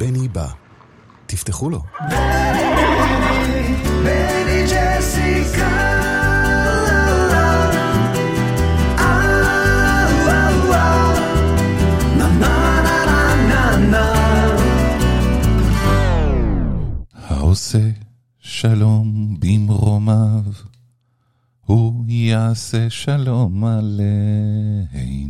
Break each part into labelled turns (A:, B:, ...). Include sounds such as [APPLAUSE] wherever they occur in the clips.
A: בני בא. תפתחו לו.
B: בני ג'סיקה
C: העושה שלום במרומיו, הוא יעשה שלום עלינו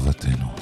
C: שתהיה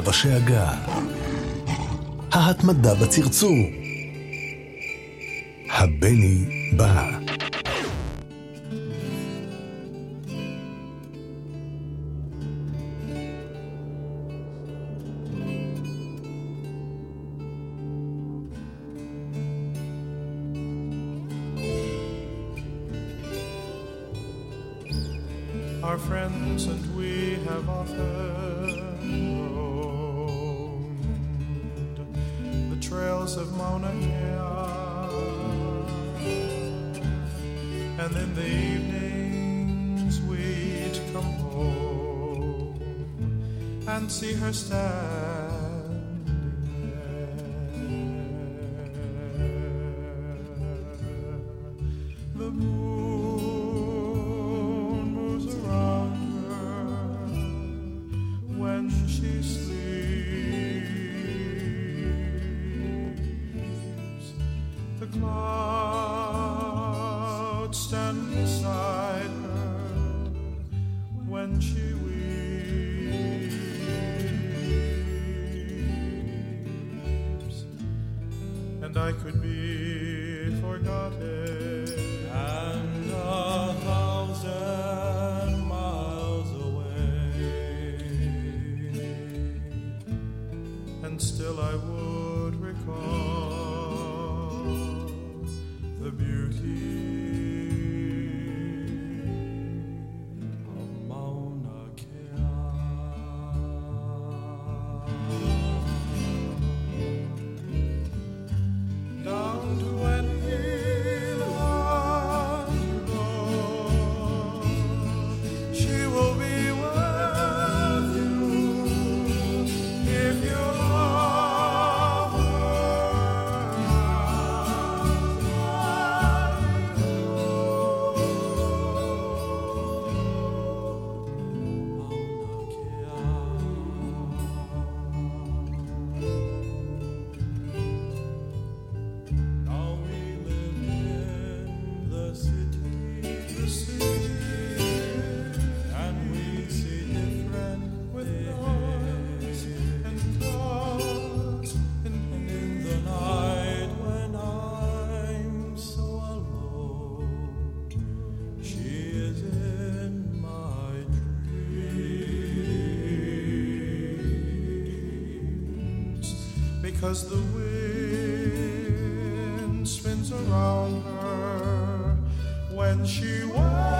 A: העוצמה בשאגה. ההתמדה בצרצור.
D: beside her when she weeps, and I could be. as the wind spins around her when she wakes.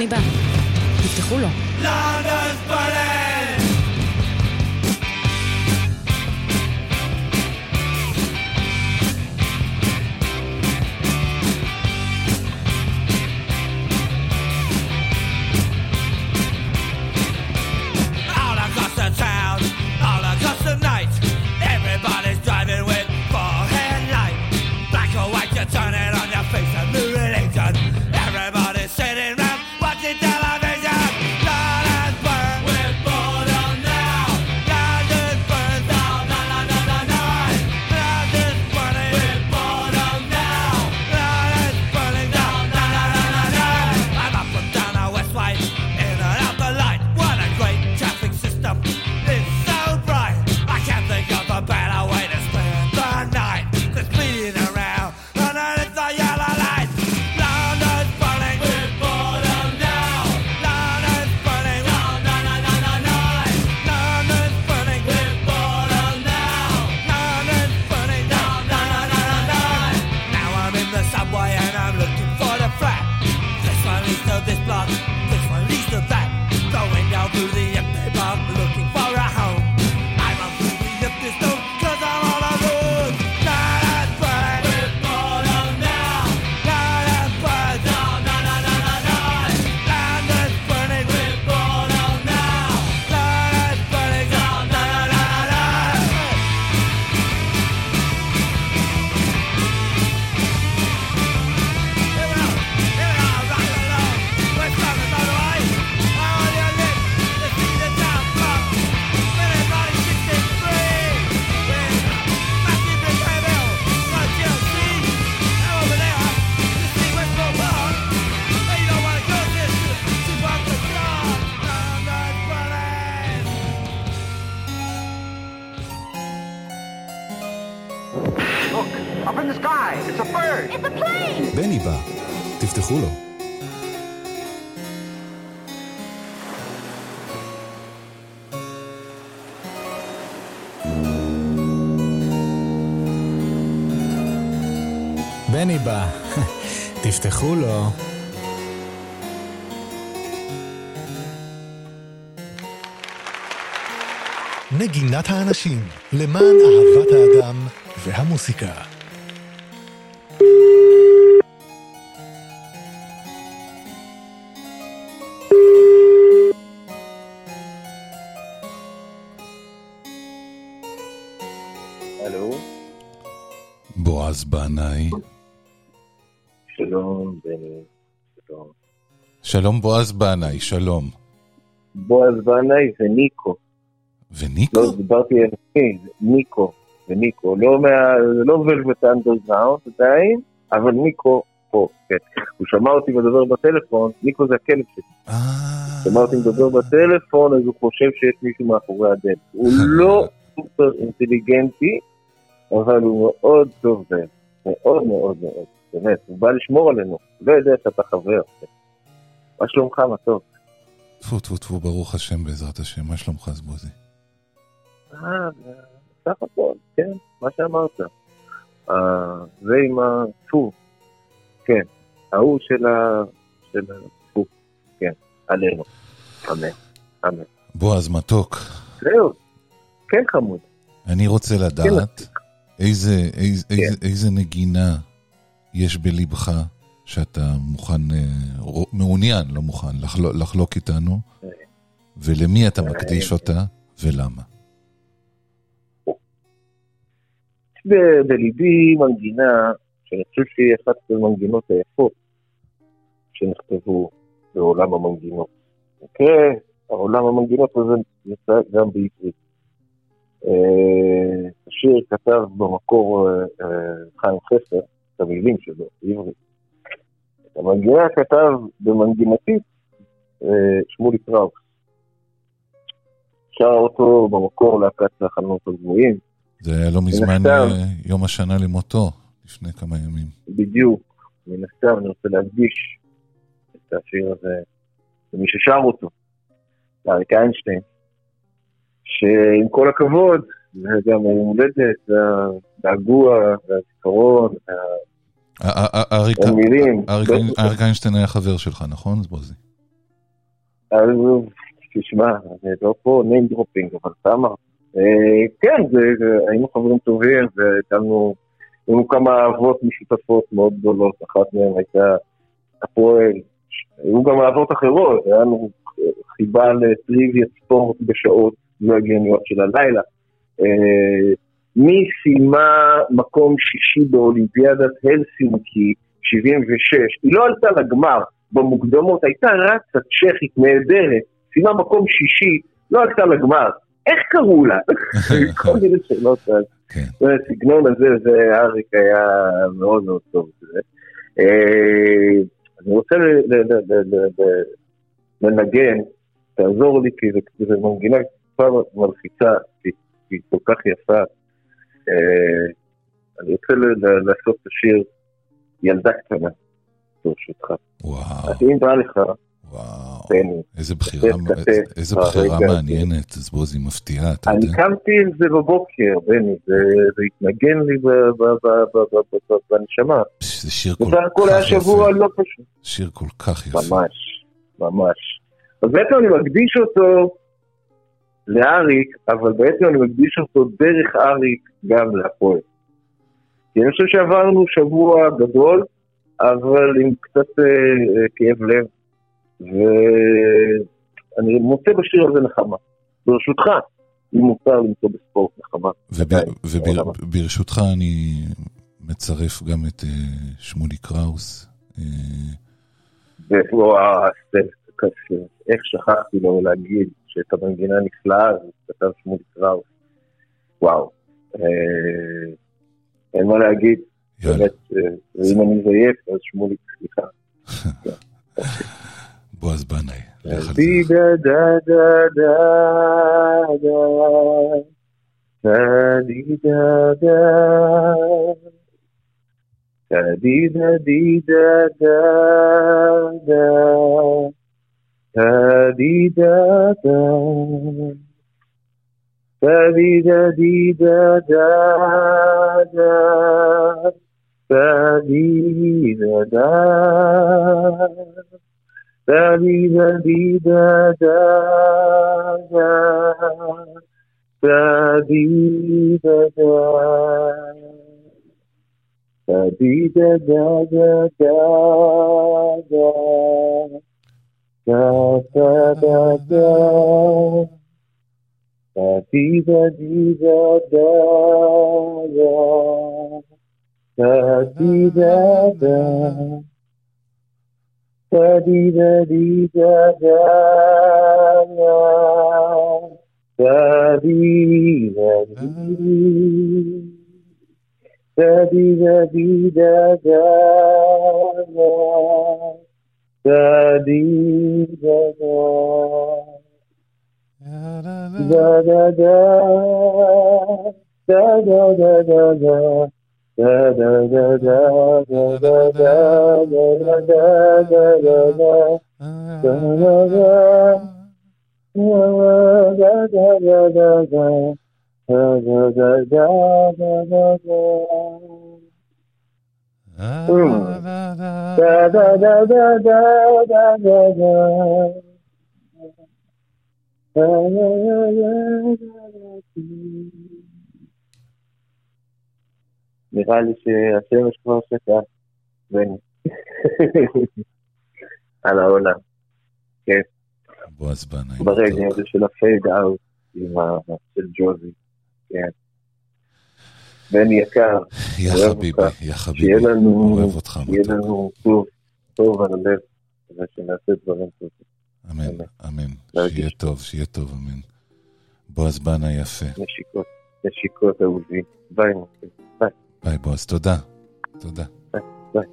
E: אני בא. תפתחו לו.
F: לא!
G: Look, up in the sky. It's a bird.
H: It's a plane!
A: בני בא. תפתחו לו.
I: בני בא. תפתחו לו.
A: נגינת האנשים, למען אהבת האדם והמוסיקה.
J: הלו,
C: בועז בנאי.
J: שלום, בני. שלום.
C: שלום בועז בנאי, שלום.
J: בועז בנאי זה ניקו.
C: וניקו?
J: לא, דיברתי על זה ניקו. זה ניקו. לא מה... זה לא ולווט אנדרגראונד עדיין, אבל ניקו פה, כן. הוא שמע אותי מדבר בטלפון, ניקו זה הכלב שלי.
C: אה,
J: שמע אותי מדבר בטלפון, אז הוא חושב שיש מישהו מאחורי הדלת. הוא לא סופר אינטליגנטי, אבל הוא מאוד טוב בהם. מאוד מאוד מאוד. באמת, הוא בא לשמור עלינו. לא יודע שאתה חבר. מה שלומך, מה טוב?
C: טפו טפו טפו, ברוך השם בעזרת השם, מה שלומך זבוזי?
J: אה, בסך הכל, כן, מה שאמרת. אה, זה עם הטפו, כן, ההוא של הטפו, כן, עלינו. אמן, אמן.
C: בועז מתוק,
J: זהו, כן חמוד.
C: אני רוצה לדעת איזה, איזה,
J: כן.
C: איזה, איזה נגינה יש בלבך שאתה מוכן, אה, מעוניין, לא מוכן, לחלוק, לחלוק איתנו, ולמי אתה מקדיש אותה ולמה.
J: בליבי מנגינה, שאני חושב שהיא אחת המנגינות היפות שנכתבו בעולם המנגינות. במקרה, העולם המנגינות הזה יצא גם בעברית. אה, השיר כתב במקור אה, אה, חיים חסר, את המילים שלו, בעברית. את המנגינה כתב במנגינתית שמולי קראוס. שר אותו במקור להקת החלונות הגבוהים.
C: זה היה לא מזמן. אה, יום השנה למותו, לפני כמה ימים.
J: בדיוק, מן הסתם אני רוצה להדגיש את השיר הזה למי ששר אותו, לאריק איינשטיין, שעם כל הכבוד, זה גם היום הולדת, והגעגוע, והזיכרון,
C: אריק
J: המילים.
C: אריק איינ- אריק איינשטיין היה חבר שלך, נכון זבוזי?
J: אז תשמע, אני לא פה name dropping, אבל אתה אמרת. אה, כן, זה- זה- היינו חברים טובים, והיינו היו כמה אהבות משותפות מאוד גדולות, אחת מהן הייתה הפועל, היו גם אהבות אחרות, היה לנו חיבה לטריוויית ספורט בשעות לא הגיוניות של הלילה. אה, מי סיימה מקום שישי באולימפיאדת הלסינקי 76, היא לא עלתה לגמר במוקדמות, הייתה רצה צ'כית נהדרת, סיימה מקום שישי, לא עלתה לגמר. איך קראו לה? [LAUGHS] כל מיני שאלות. אז
C: כן.
J: הסגנון הזה, זה אריק היה מאוד מאוד טוב. אה, אני רוצה לנגן, תעזור לי, כי זה מנגינה טיפה מלחיצה, היא כל כך יפה. אה, אני רוצה לעשות את השיר ילדה קטנה, ברשותך.
C: וואו,
J: אז אם בא לך,
C: וואו.
J: בני,
C: איזה בחירה,
J: כתף כתף,
C: איזה בחירה
J: ברגע הזה.
C: מעניינת, זבוזי מפתיעה, אתה
J: אני
C: יודע.
J: קמתי עם זה בבוקר, בני, זה- זה התנגן לי בנשמה.
C: זה שיר כל
J: בסך הכל היה
C: כך
J: שבוע
C: יפה.
J: לא פשוט.
C: שיר כל כך יפה.
J: ממש, ממש. אז בעצם אני מקדיש אותו לאריק, אבל בעצם אני מקדיש אותו דרך אריק גם להפועל. כי אני חושב שעברנו שבוע גדול, אבל עם קצת אה, אה, כאב לב, ואני מוצא בשיר הזה נחמה. ברשותך, אם מותר למצוא בספורט נחמה.
C: וברשותך אני מצרף גם את אה, שמולי קראוס. אה,
J: וואו. איך שכחתי לו להגיד שאת המנגינה הנפלאה הזאת כתב שמולי קראוס. וואו. אה, אין מה להגיד.
C: יאללה.
J: באמת, אה, ואם אני זייף, אז שמולי, סליחה. [LAUGHS]
C: בועז בנאי, da di da
J: di da da. Da da di da. Da da di da da da da. Da da da da. Da da di da di da da. Da da di da da da di da di da da da da di da di. da di da di da da da Da dee da da
C: da
J: da da da da da da da Mm. נראה לי שהשמש כבר שקעה, בני. [LAUGHS] על העולם. כן.
C: בועז בנה.
J: ברגע הזה של הפייד אאוט. של ג'וזי. כן. בני יקר,
C: יא חביבי. יא חביבי. אוהב אותך
J: שיהיה. לנו טוב, טוב על הלב, ושנעשה דברים טובים.
C: אמן, אמן. שיהיה טוב, שיהיה טוב, אמן. בועז בנה יפה.
J: נשיקות, נשיקות אהובי. ביי. ביי,
C: ביי בועז, תודה. תודה.
J: ביי, ביי.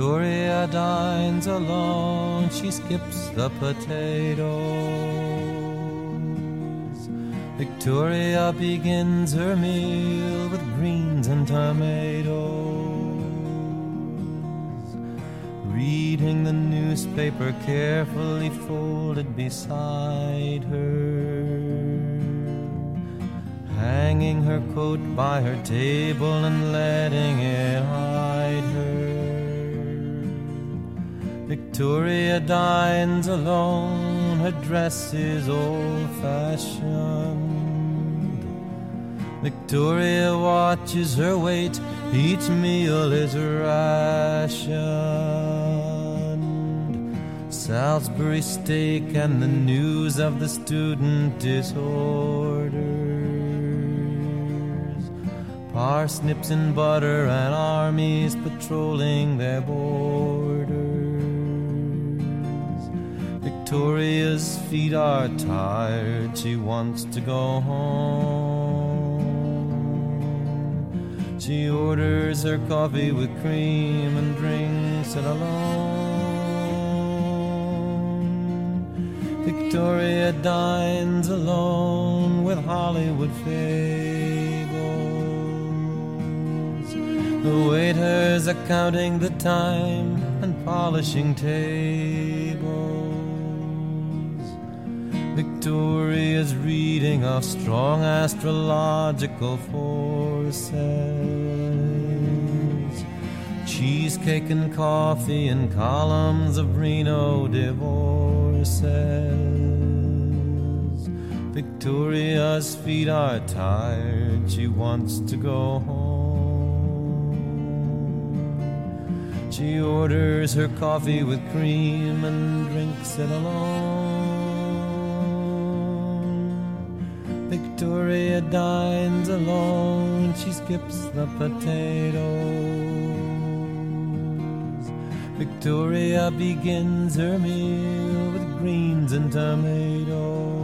H: Victoria dines alone, she skips the potatoes. Victoria begins her meal with greens and tomatoes. Reading the newspaper carefully folded beside her. Hanging her coat by her table and letting it hide Victoria dines alone, her dress is old fashioned. Victoria watches her weight, each meal is rationed. Salisbury steak and the news of the student disorders. Parsnips and butter and armies patrolling their borders. Victoria's feet are tired, she wants to go home. She orders her coffee with cream and drinks it alone. Victoria dines alone with Hollywood fables. The waiters are counting the time and polishing tables. Victoria's reading of strong astrological forces.
K: cheesecake and coffee and columns of Reno divorces. Victoria's feet are tired, she wants to go home. She orders her coffee with cream and drinks it alone. Victoria dines alone, she skips the potatoes. Victoria begins her meal with greens and tomatoes.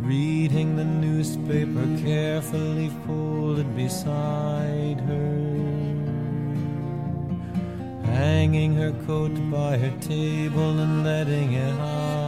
K: Reading the newspaper carefully folded beside her. Hanging her coat by her table and letting it hide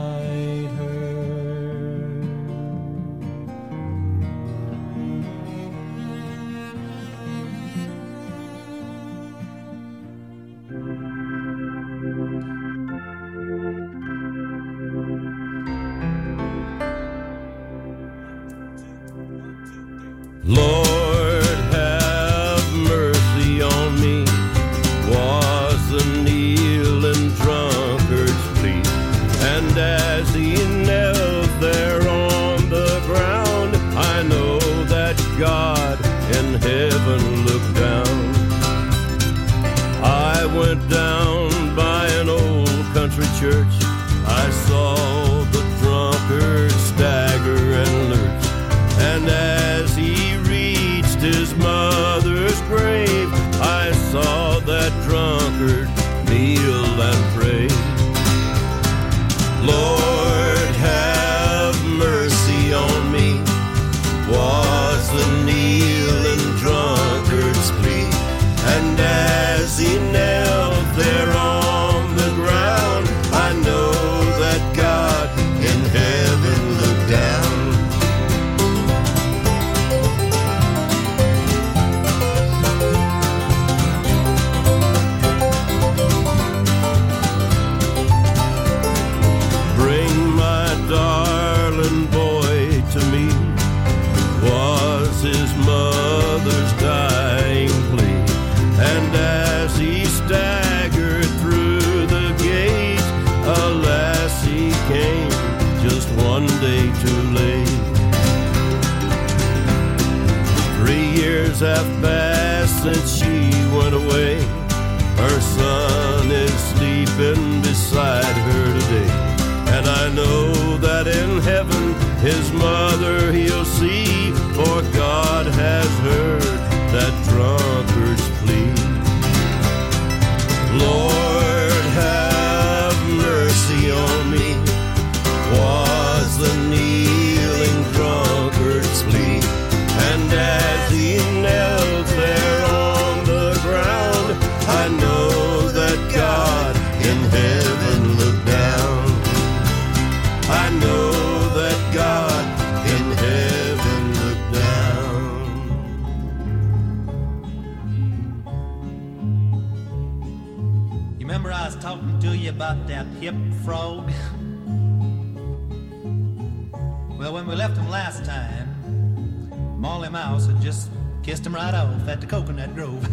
L: Mouse had just kissed him right off at the coconut grove.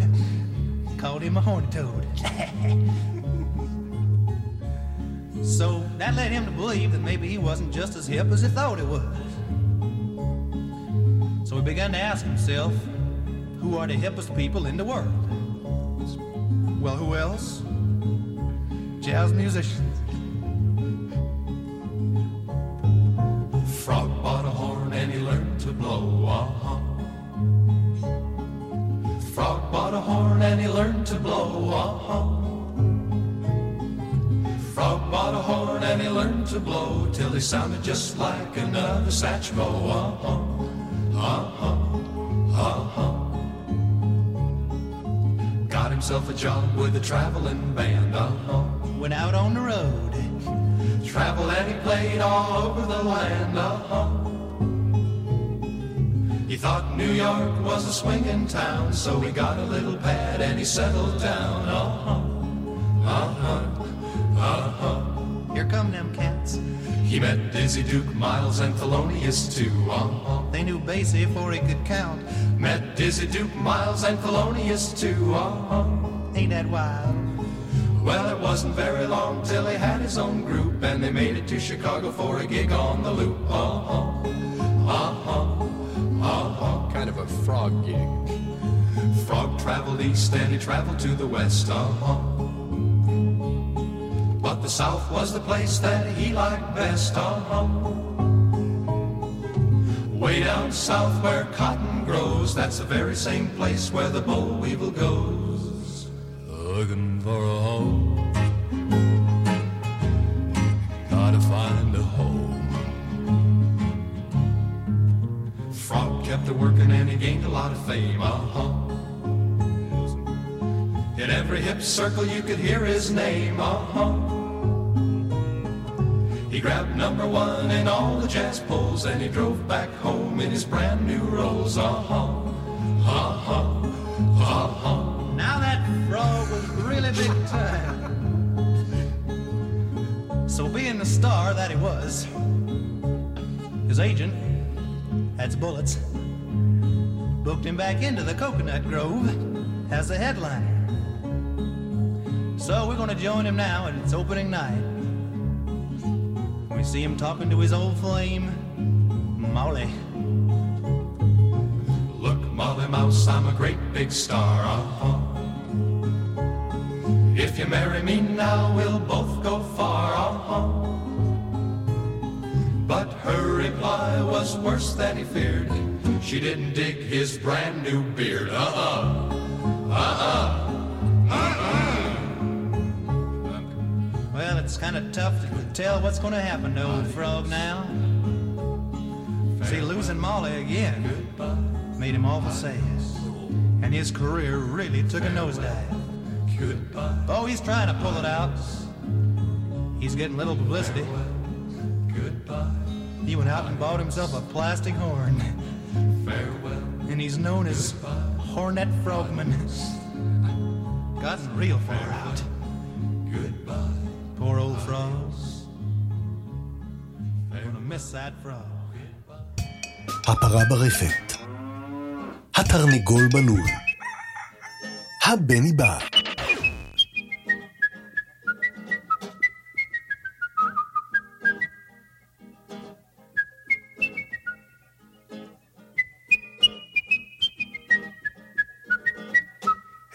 L: [LAUGHS] Called him a horny toad. [LAUGHS] so that led him to believe that maybe he wasn't just as hip as he thought he was. So he began to ask himself, who are the hippest people in the world? Well, who else? Jazz musicians.
M: Learned to blow till he sounded just like another Satchmo. Uh-huh. Uh-huh. Uh-huh. Got himself a job with a traveling band. Uh-huh.
L: Went out on the road.
M: Traveled and he played all over the land. Uh-huh. He thought New York was a swinging town, so he got a little pad and he settled down. Uh-huh. Uh-huh.
L: Here come them cats.
M: He met Dizzy Duke, Miles, and Thelonious too. Uh-huh.
L: They knew Basie before he could count.
M: Met Dizzy Duke, Miles, and Thelonious too. Uh-huh.
L: Ain't that wild?
M: Well, it wasn't very long till he had his own group, and they made it to Chicago for a gig on the loop. Uh-huh. Uh-huh. Uh-huh.
N: Kind of a frog gig.
M: Frog traveled east and he traveled to the west. Uh-huh. But the south was the place that he liked best. Uh-huh. Way down south where cotton grows, that's the very same place where the boll weevil goes.
N: Looking for a home. Gotta find a home.
M: Frog kept a working and he gained a lot of fame. Uh-huh. In every hip circle you could hear his name. Uh-huh. He grabbed number one in all the jazz polls and he drove back home in his brand new Rolls. Uh-huh. Uh-huh. Uh-huh.
L: Now that frog was really big time. So being the star that he was, his agent had bullets, booked him back into the Coconut Grove as the headliner. So we're gonna join him now at its opening night. We see him talking to his old flame, Molly.
M: Look, Molly Mouse, I'm a great big star. Uh-huh. If you marry me now, we'll both go far. Uh-huh. But her reply was worse than he feared. She didn't dig his brand new beard. Uh-uh. Uh-uh.
L: Well, it's kind of tough to tell what's going to happen to old Frog now. See, losing Molly again made him awful sad. And his career really took a nosedive. Oh, he's trying to pull it out. He's getting little publicity. He went out and bought himself a plastic horn. And he's known as Hornet Frogman. Gotten real far out
M: Goodbye.
L: Poor old frogs. I'm gonna miss that frog.
A: הפרה ברפת. התרנגול בלול. הבני בא.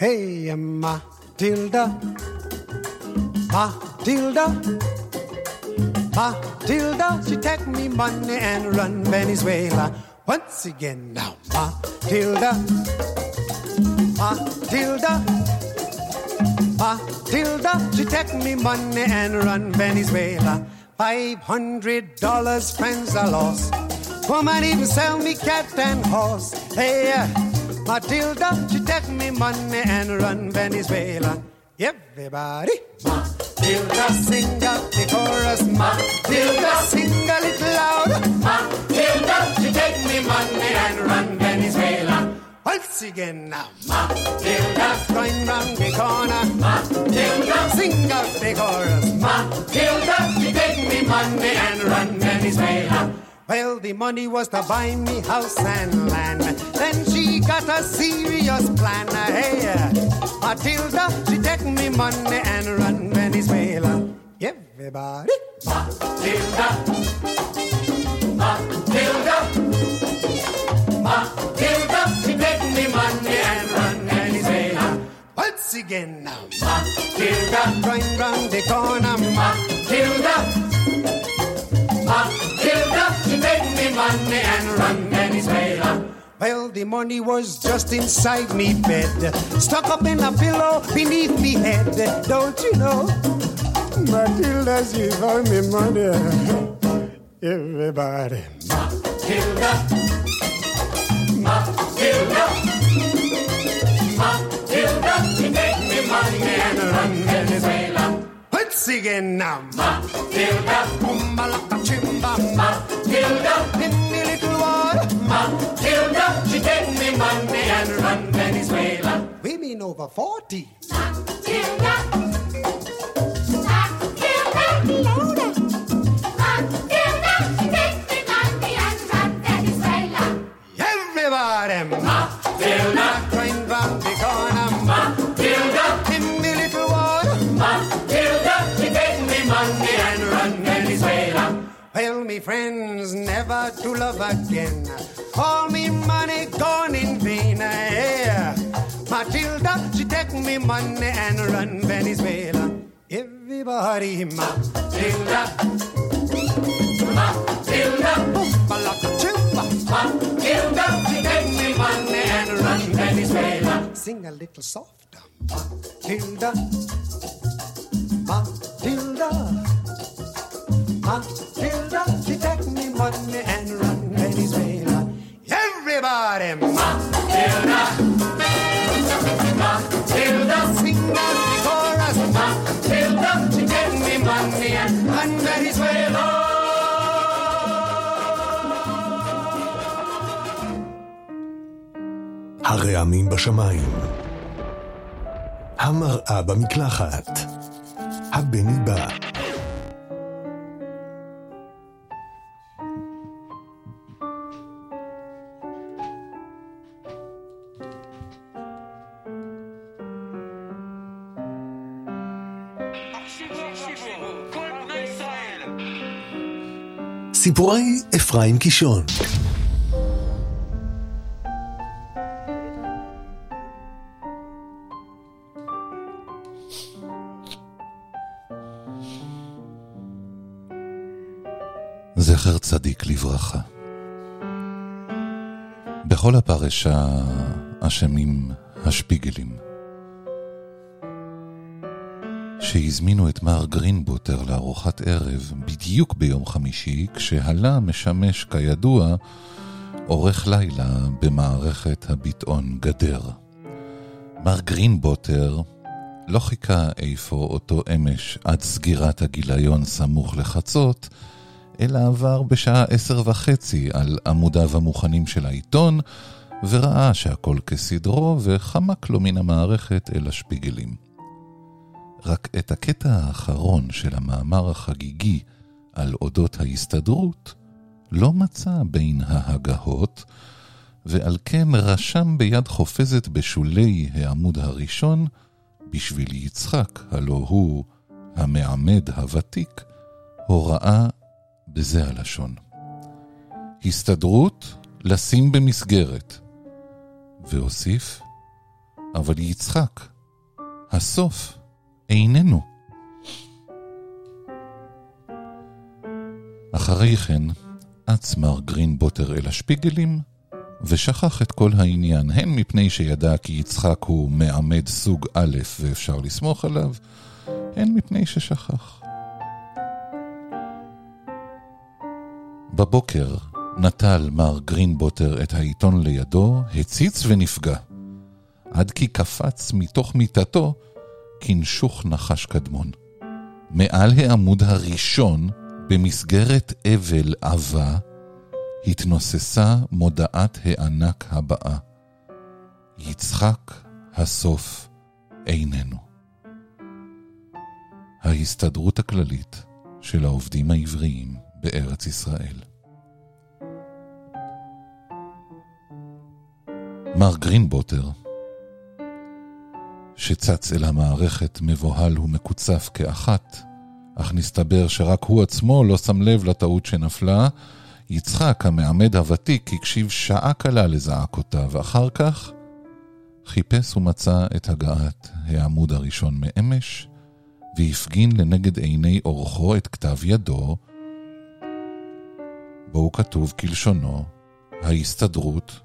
O: Hey, Matilda, Matilda, Matilda, she take me money and run Venezuela. Once again now, Matilda, Matilda, Matilda, she take me money and run Venezuela. Five hundred dollars, friends I lost. Woman even sell me cat and horse. Hey, Matilda, she take me money and run Venezuela. Everybody, Matilda, sing out the chorus. Matilda, sing a little louder. Matilda, she take me money and run Venezuela. Once again now, Matilda, going round the corner. Matilda, sing out the chorus. Matilda, she take me money and run Venezuela. Well, the money was to buy me house and land. Then she got a serious plan. Hey, Matilda, she take me money and run Venezuela. Everybody, Matilda, Matilda, Matilda, she take me money and run Venezuela. Once again now, Matilda, going round the corner. Matilda. Matilda, she take me money and run Venezuela. Well, the money was just inside me bed, stuck up in a pillow beneath me head. Don't you know? Matilda, she found me money. Everybody. Matilda. Matilda. Matilda, she take me money and run Venezuela. Once again now. Matilda. Umbalaka chimba. Matilda. Matilda, she take me money and run Venezuela. Women over 40. Matilda. She me money and Venezuela. Everybody. Friends never to love again. All me money gone in vain. Yeah. Matilda, she take me money and run Venezuela. Everybody, Matilda. Matilda. Matilda, she take me money and run Venezuela. Sing a little softer. Matilda. Matilda. Matilda, take me money and run Venezuela. Everybody, Matilda, Matilda, sing out the chorus. Matilda, she take me money and run Venezuela.
A: הרעמים בשמיים. המראה במקלחת. הבני בא. סיפורי אפרים קישון.
C: זכר צדיק לברכה. בכל הפרשה אשמים השפיגלים, שהזמינו את מר גרינבוטר לארוחת ערב בדיוק ביום חמישי, כשהלה משמש כידוע עורך לילה במערכת הביטאון גדר. מר גרינבוטר לא חיכה איפה אותו אמש עד סגירת הגיליון סמוך לחצות, אלא עבר בשעה עשר וחצי על עמודיו המוכנים של העיתון, וראה שהכל כסדרו, וחמק לו מן המערכת אל השפיגלים. רק את הקטע האחרון של המאמר החגיגי על אודות ההסתדרות לא מצא בין ההגהות, ועל כן רשם ביד חופזת בשולי העמוד הראשון, בשביל יצחק, הלא הוא המעמד הוותיק, הוראה בזה הלשון. הסתדרות לשים במסגרת. והוסיף, אבל יצחק, הסוף איננו. אחרי כן, אץ מר גרינבוטר אל השפיגלים, ושכח את כל העניין, הן מפני שידע כי יצחק הוא מעמד סוג א' ואפשר לסמוך עליו, הן מפני ששכח. בבוקר נטל מר גרינבוטר את העיתון לידו, הציץ ונפגע. עד כי קפץ מתוך מיטתו כנשוך נחש קדמון. מעל העמוד הראשון, במסגרת אבל עבה, התנוססה מודעת הענק הבאה: יצחק הסוף איננו. ההסתדרות הכללית של העובדים העבריים בארץ ישראל. מר גרינבוטר, שצץ אל המערכת מבוהל ומקוצף כאחת, אך נסתבר שרק הוא עצמו לא שם לב לטעות שנפלה, יצחק, המעמד הוותיק, הקשיב שעה קלה לזעקותיו, אחר כך חיפש ומצא את הגעת העמוד הראשון מאמש, והפגין לנגד עיני אורחו את כתב ידו, בו הוא כתוב כלשונו, ההסתדרות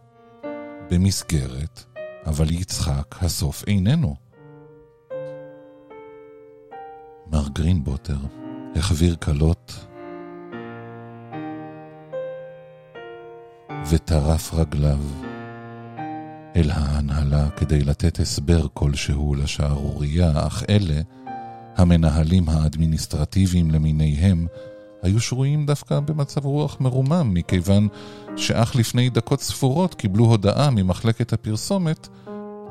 C: במסגרת, אבל יצחק הסוף איננו. מר גרינבוטר החביר כלות וטרף רגליו אל ההנהלה כדי לתת הסבר כלשהו לשערורייה, אך אלה, המנהלים האדמיניסטרטיביים למיניהם, היו שרויים דווקא במצב רוח מרומם, מכיוון שאך לפני דקות ספורות קיבלו הודעה ממחלקת הפרסומת,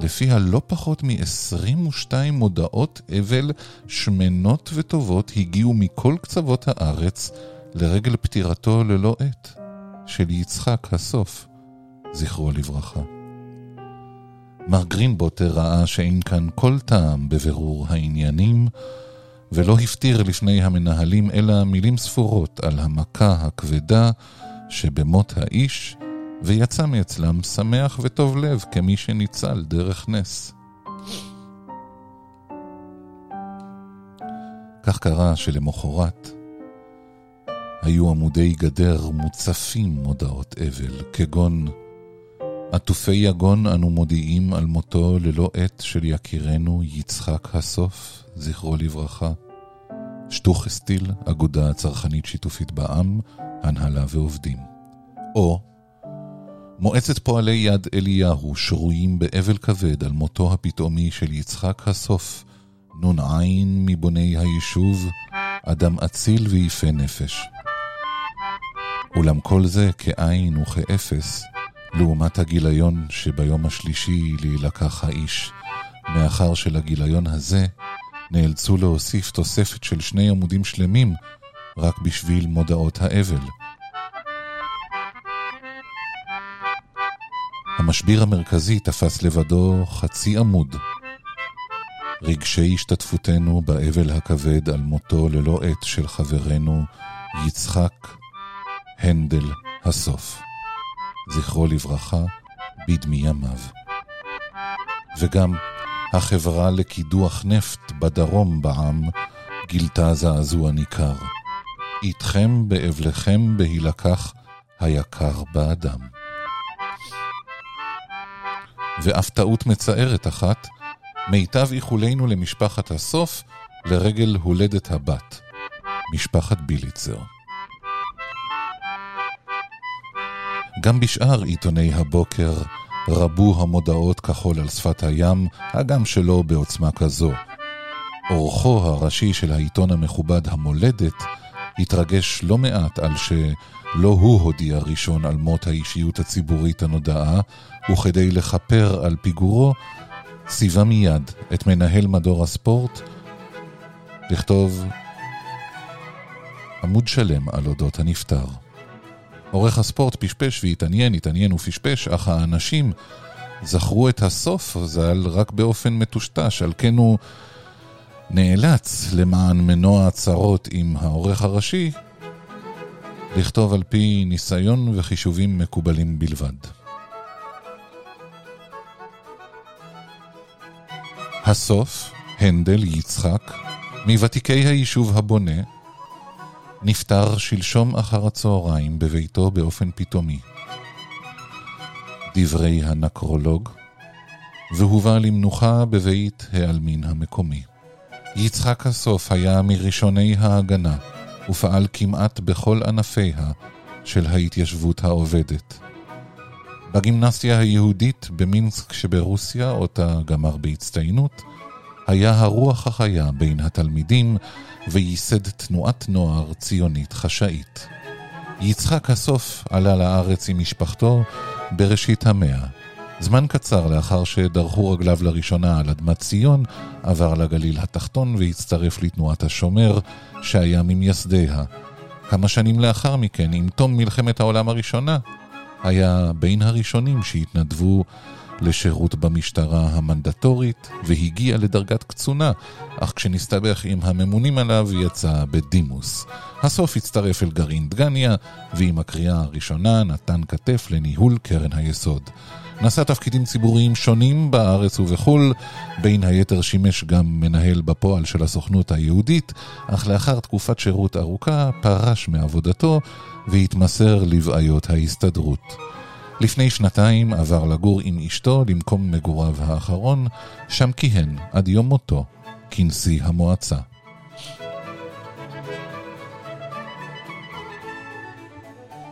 C: לפיה לא פחות מ-22 מודעות אבל שמנות וטובות הגיעו מכל קצוות הארץ לרגל פטירתו ללא עת של יצחק הסוף, זכרו לברכה. מר גרינבוטר ראה שאין כאן כל טעם בבירור העניינים, ולא הפטיר לפני המנהלים אלא מילים ספורות על המכה הכבדה שבמות האיש, ויצא מאצלם שמח וטוב לב כמי שניצל דרך נס. כך קרה שלמחרת היו עמודי גדר מוצפים מודעות אבל, כגון עטופי יגון אנו מודיעים על מותו ללא עת של יקירנו יצחק הסוף, זכרו לברכה. שטוך אסטיל, אגודה צרכנית שיתופית בע"מ, הנהלה ועובדים. או מועצת פועלי יד אליהו שרויים באבל כבד על מותו הפתאומי של יצחק הסוף, נ"ע מבוני היישוב, אדם אציל ויפה נפש. אולם כל זה כאין וכאפס, לעומת הגיליון שביום השלישי להילקח האיש, מאחר שלגיליון הזה נאלצו להוסיף תוספת של שני עמודים שלמים רק בשביל מודעות האבל. המשביר המרכזי תפס לבדו חצי עמוד. רגשי השתתפותנו באבל הכבד על מותו ללא עת של חברנו יצחק הנדל הסוף. זכרו לברכה, בדמי ימיו. וגם החברה לקידוח נפט בדרום בעם גילתה זעזוע ניכר. איתכם באבלכם בהילקח היקר באדם. ואף טעות מצערת אחת, מיטב איחולינו למשפחת הסוף לרגל הולדת הבת, משפחת ביליצר. גם בשאר עיתוני הבוקר רבו המודעות כחול על שפת הים, הגם שלא בעוצמה כזו. אורחו הראשי של העיתון המכובד המולדת התרגש לא מעט על שלא הוא הודיע ראשון על מות האישיות הציבורית הנודעה, וכדי לכפר על פיגורו, ציווה מיד את מנהל מדור הספורט לכתוב עמוד שלם על אודות הנפטר. עורך הספורט פשפש והתעניין, התעניין ופשפש, אך האנשים זכרו את הסוף ז"ל רק באופן מטושטש, על כן הוא נאלץ למען מנוע הצרות עם העורך הראשי לכתוב על פי ניסיון וחישובים מקובלים בלבד. הסוף, הנדל יצחק, מוותיקי היישוב הבונה, נפטר שלשום אחר הצהריים בביתו באופן פתאומי. דברי הנקרולוג, והובא למנוחה בבית העלמין המקומי. יצחק הסוף היה מראשוני ההגנה, ופעל כמעט בכל ענפיה של ההתיישבות העובדת. בגימנסיה היהודית במינסק שברוסיה, אותה גמר בהצטיינות, היה הרוח החיה בין התלמידים וייסד תנועת נוער ציונית חשאית. יצחק הסוף עלה לארץ עם משפחתו בראשית המאה. זמן קצר לאחר שדרכו רגליו לראשונה על אדמת ציון, עבר לגליל התחתון והצטרף לתנועת השומר, שהיה ממייסדיה. כמה שנים לאחר מכן, עם תום מלחמת העולם הראשונה, היה בין הראשונים שהתנדבו לשירות במשטרה המנדטורית, והגיע לדרגת קצונה, אך כשנסתבך עם הממונים עליו יצא בדימוס. הסוף הצטרף אל גרעין דגניה, ועם הקריאה הראשונה נתן כתף לניהול קרן היסוד. נשא תפקידים ציבוריים שונים בארץ ובחו"ל, בין היתר שימש גם מנהל בפועל של הסוכנות היהודית, אך לאחר תקופת שירות ארוכה פרש מעבודתו והתמסר לבעיות ההסתדרות. לפני שנתיים עבר לגור עם אשתו למקום מגוריו האחרון, שם כיהן עד יום מותו כנשיא המועצה.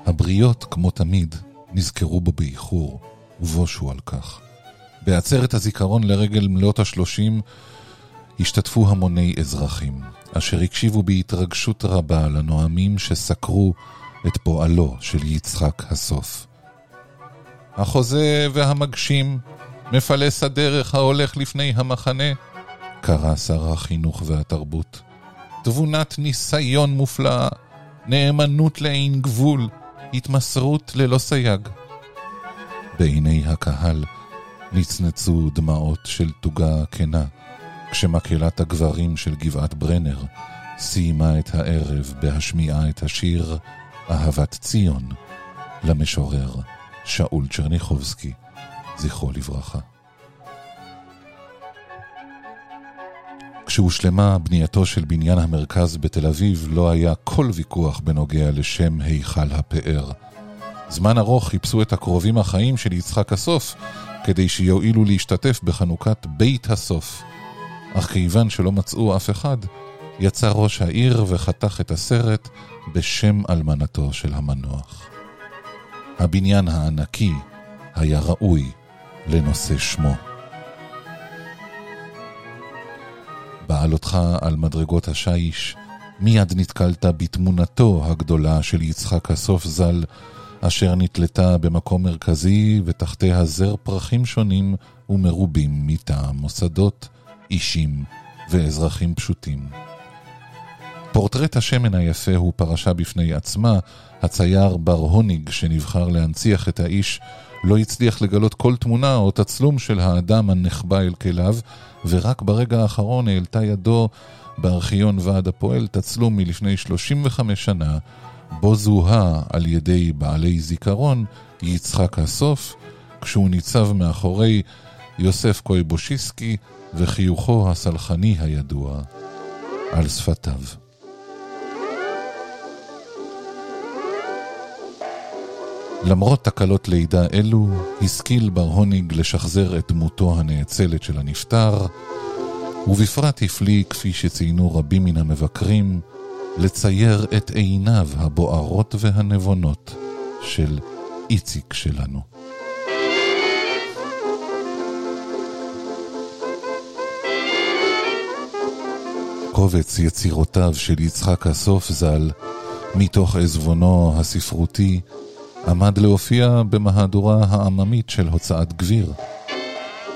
C: הבריות, כמו תמיד, נזכרו בו באיחור, ובושו על כך. בעצרת הזיכרון לרגל מלאת השלושים השתתפו המוני אזרחים, אשר הקשיבו בהתרגשות רבה לנואמים שסקרו את פועלו של יצחק הסוף. החוזה והמגשים, מפלס הדרך ההולך לפני המחנה, קרא שר החינוך והתרבות. תבונת ניסיון מופלאה, נאמנות לאין גבול, התמסרות ללא סייג. בעיני הקהל נצנצו דמעות של תוגה כנה, כשמקהלת הגברים של גבעת ברנר סיימה את הערב בהשמיעה את השיר אהבת ציון למשורר שאול צ'רניחובסקי, זכרו לברכה. כשהושלמה בנייתו של בניין המרכז בתל אביב, לא היה כל ויכוח בנוגע לשם היכל הפאר. זמן ארוך חיפשו את הקרובים החיים של יצחק הסוף, כדי שיואילו להשתתף בחנוכת בית הסוף. אך כיוון שלא מצאו אף אחד, יצא ראש העיר וחתך את הסרט בשם אלמנתו של המנוח. הבניין הענקי היה ראוי לנושא שמו. בעלותך על מדרגות השיש, מיד נתקלת בתמונתו הגדולה של יצחק הסוף ז"ל, אשר נתלתה במקום מרכזי ותחתיה זר פרחים שונים ומרובים מטעם מוסדות, אישים ואזרחים פשוטים. פורטרט השמן היפה הוא פרשה בפני עצמה, הצייר בר הוניג שנבחר להנציח את האיש לא הצליח לגלות כל תמונה או תצלום של האדם הנחבא אל כליו, ורק ברגע האחרון העלתה ידו בארכיון ועד הפועל תצלום מלפני 35 שנה, בו זוהה על ידי בעלי זיכרון יצחק הסוף, כשהוא ניצב מאחורי יוסף קויבושיסקי וחיוכו הסלחני הידוע על שפתיו. למרות תקלות לידה אלו, השכיל בר הוניג לשחזר את דמותו הנאצלת של הנפטר, ובפרט הפליא, כפי שציינו רבים מן המבקרים, לצייר את עיניו הבוערות והנבונות של איציק שלנו. קובץ יצירותיו של יצחק הסוף ז"ל, מתוך עזבונו הספרותי, עמד להופיע במהדורה העממית של הוצאת גביר.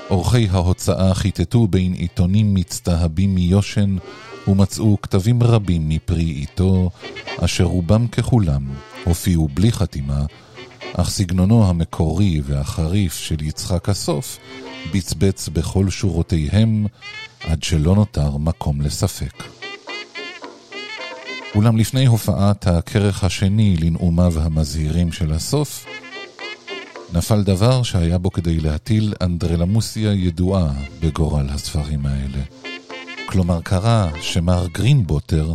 C: עורכי ההוצאה חיטטו בין עיתונים מצטהבים מיושן ומצאו כתבים רבים מפרי עיתו, אשר רובם ככולם הופיעו בלי חתימה, אך סגנונו המקורי והחריף של יצחק הסוף בצבץ בכל שורותיהם עד שלא נותר מקום לספק. אולם לפני הופעת הכרך השני לנאומיו המזהירים של הסוף, נפל דבר שהיה בו כדי להטיל אנדרלמוסיה ידועה בגורל הספרים האלה. כלומר קרה שמר גרינבוטר,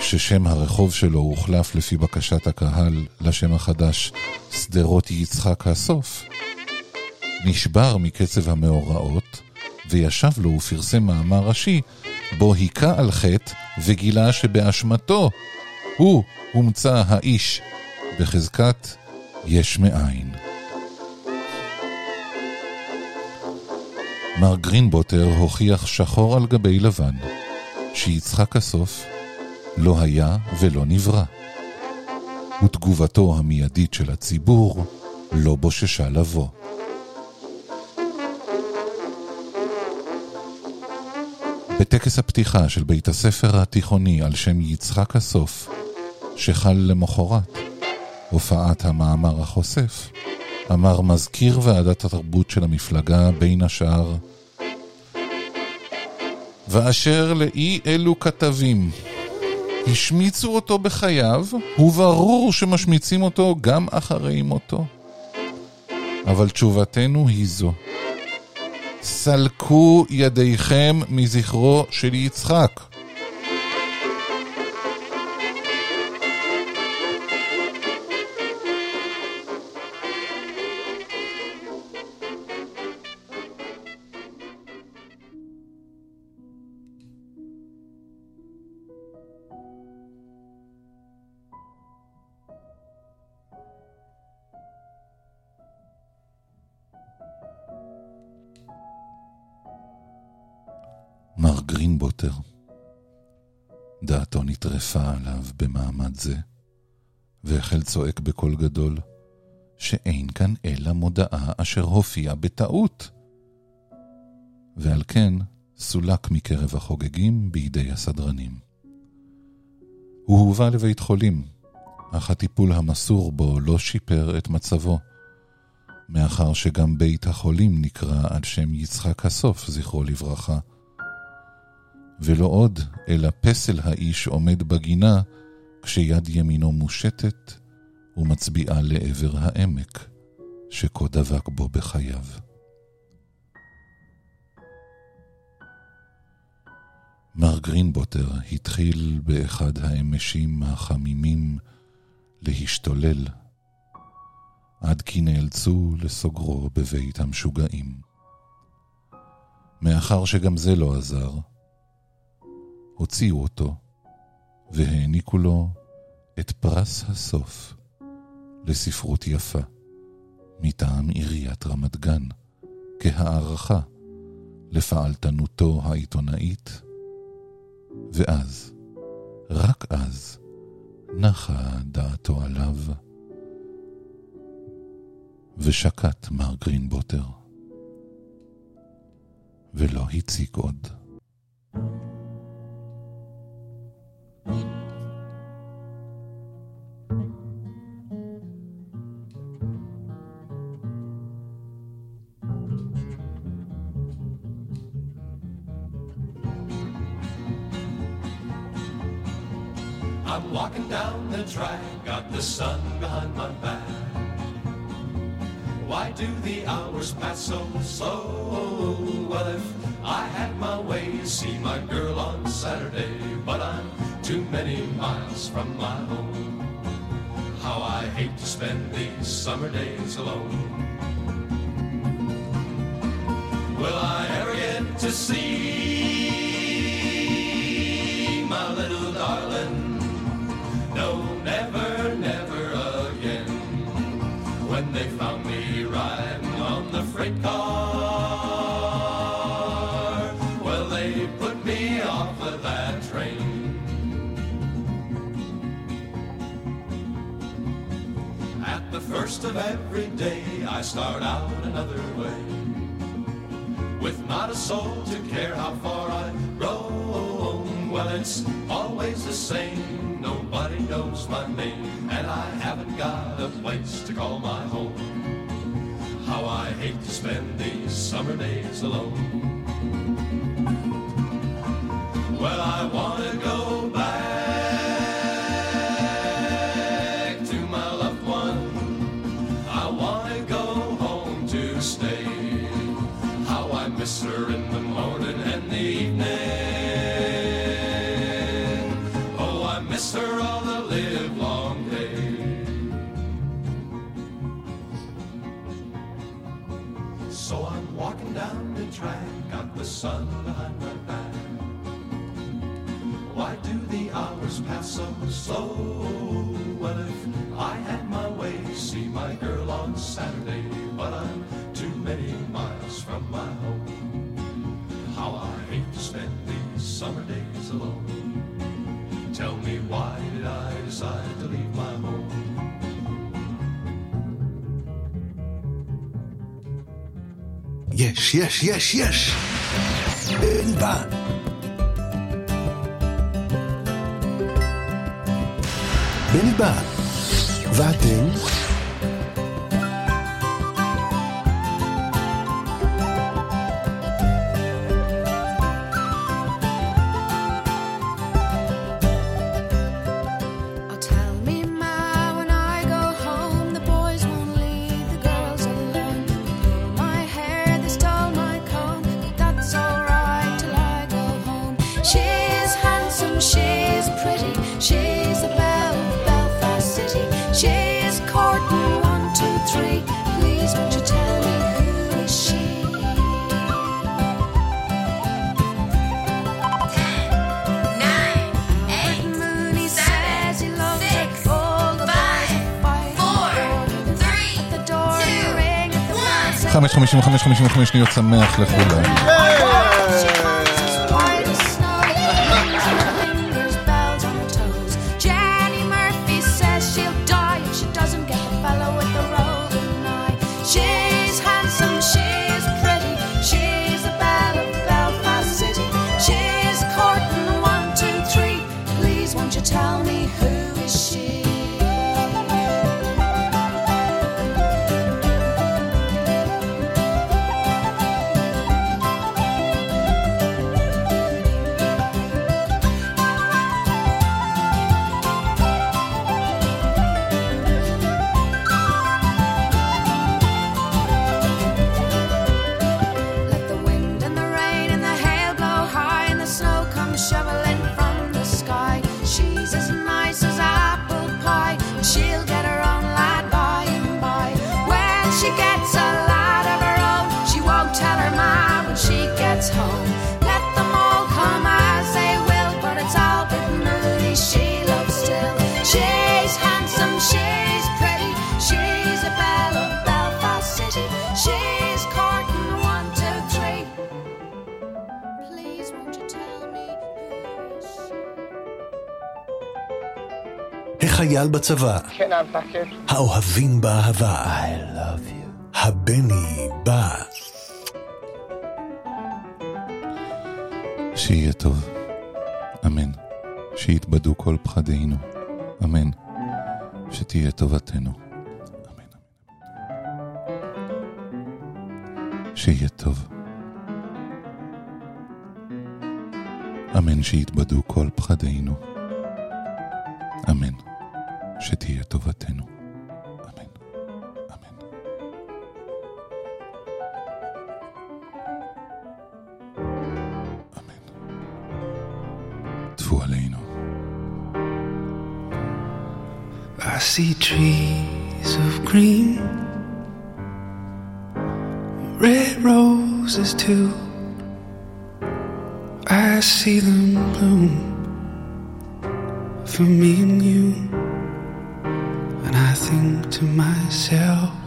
C: ששם הרחוב שלו הוחלף לפי בקשת הקהל לשם החדש שדרות יצחק הסוף, נשבר מקצב המאורעות, וישב לו ופרסם מאמר ראשי, בו היכה על חטא וגילה שבאשמתו הוא הומצא האיש בחזקת יש מאין. מר גרינבוטר הוכיח שחור על גבי לבן שיצחק הסוף לא היה ולא נברא. ותגובתו המיידית של הציבור לא בוששה לבוא. בטקס הפתיחה של בית הספר התיכוני על שם יצחק הסוף, שחל למחרת, הופעת המאמר החושף, אמר מזכיר ועדת התרבות של המפלגה בין השאר ואשר לאי אלו כתבים השמיצו אותו בחייו, וברור שמשמיצים אותו גם אחרי מותו. אבל תשובתנו היא זו: סלקו ידיכם מזכרו של יצחק. נטרפה עליו במעמד זה, והחל צועק בקול גדול, שאין כאן אלא מודעה אשר הופיעה בטעות. ועל כן סולק מקרב החוגגים בידי הסדרנים. הוא הובא לבית חולים, אך הטיפול המסור בו לא שיפר את מצבו, מאחר שגם בית החולים נקרא על שם יצחק הסוף, זכרו לברכה, ולא עוד, אלא פסל האיש עומד בגינה, כשיד ימינו מושטת ומצביעה לעבר העמק, שכה דבק בו בחייו. מר גרינבוטר התחיל באחד האמשים החמימים להשתולל, עד כי נאלצו לסוגרו בבית המשוגעים. מאחר שגם זה לא עזר, הוציאו אותו והעניקו לו את פרס הסוף לספרות יפה מטעם עיריית רמת גן, כהערכה לפעלתנותו העיתונאית, ואז, רק אז, נחה דעתו עליו, ושקט מר גרינבוטר, ולא הציג עוד.
M: From my home. How I hate to spend these summer days alone. Of every day, I start out another way. With not a soul to care how far I roam. Well, it's always the same. Nobody knows my name, and I haven't got a place to call my home. How I hate to spend these summer days alone. so slow? Well, if I had my way, see my girl on Saturday, but I'm too many miles from my home. How I hate to spend these summer days alone. Tell me why did I decide to leave my home?
P: יש, יש, יש, יש! בני בא. בני בא. ואתם?
Q: The bell says
C: 5.55 שניות שמח לכולם.
A: החייל בצבא,
G: כן, המפקד.
A: האוהבים באהבה. I love you. הבני בא.
C: שיהיה טוב. אמן. שיתבדו כל פחדינו. אמן. שתהיה טובתנו. אמן. שיהיה טוב. אמן שיתבדו כל פחדינו. אמן. שתהיה טובתנו. אמן. אמן. טפו עלינו.
R: I see trees of green, red roses too. I see them bloom for me and you, everything to myself.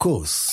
A: בקומקום.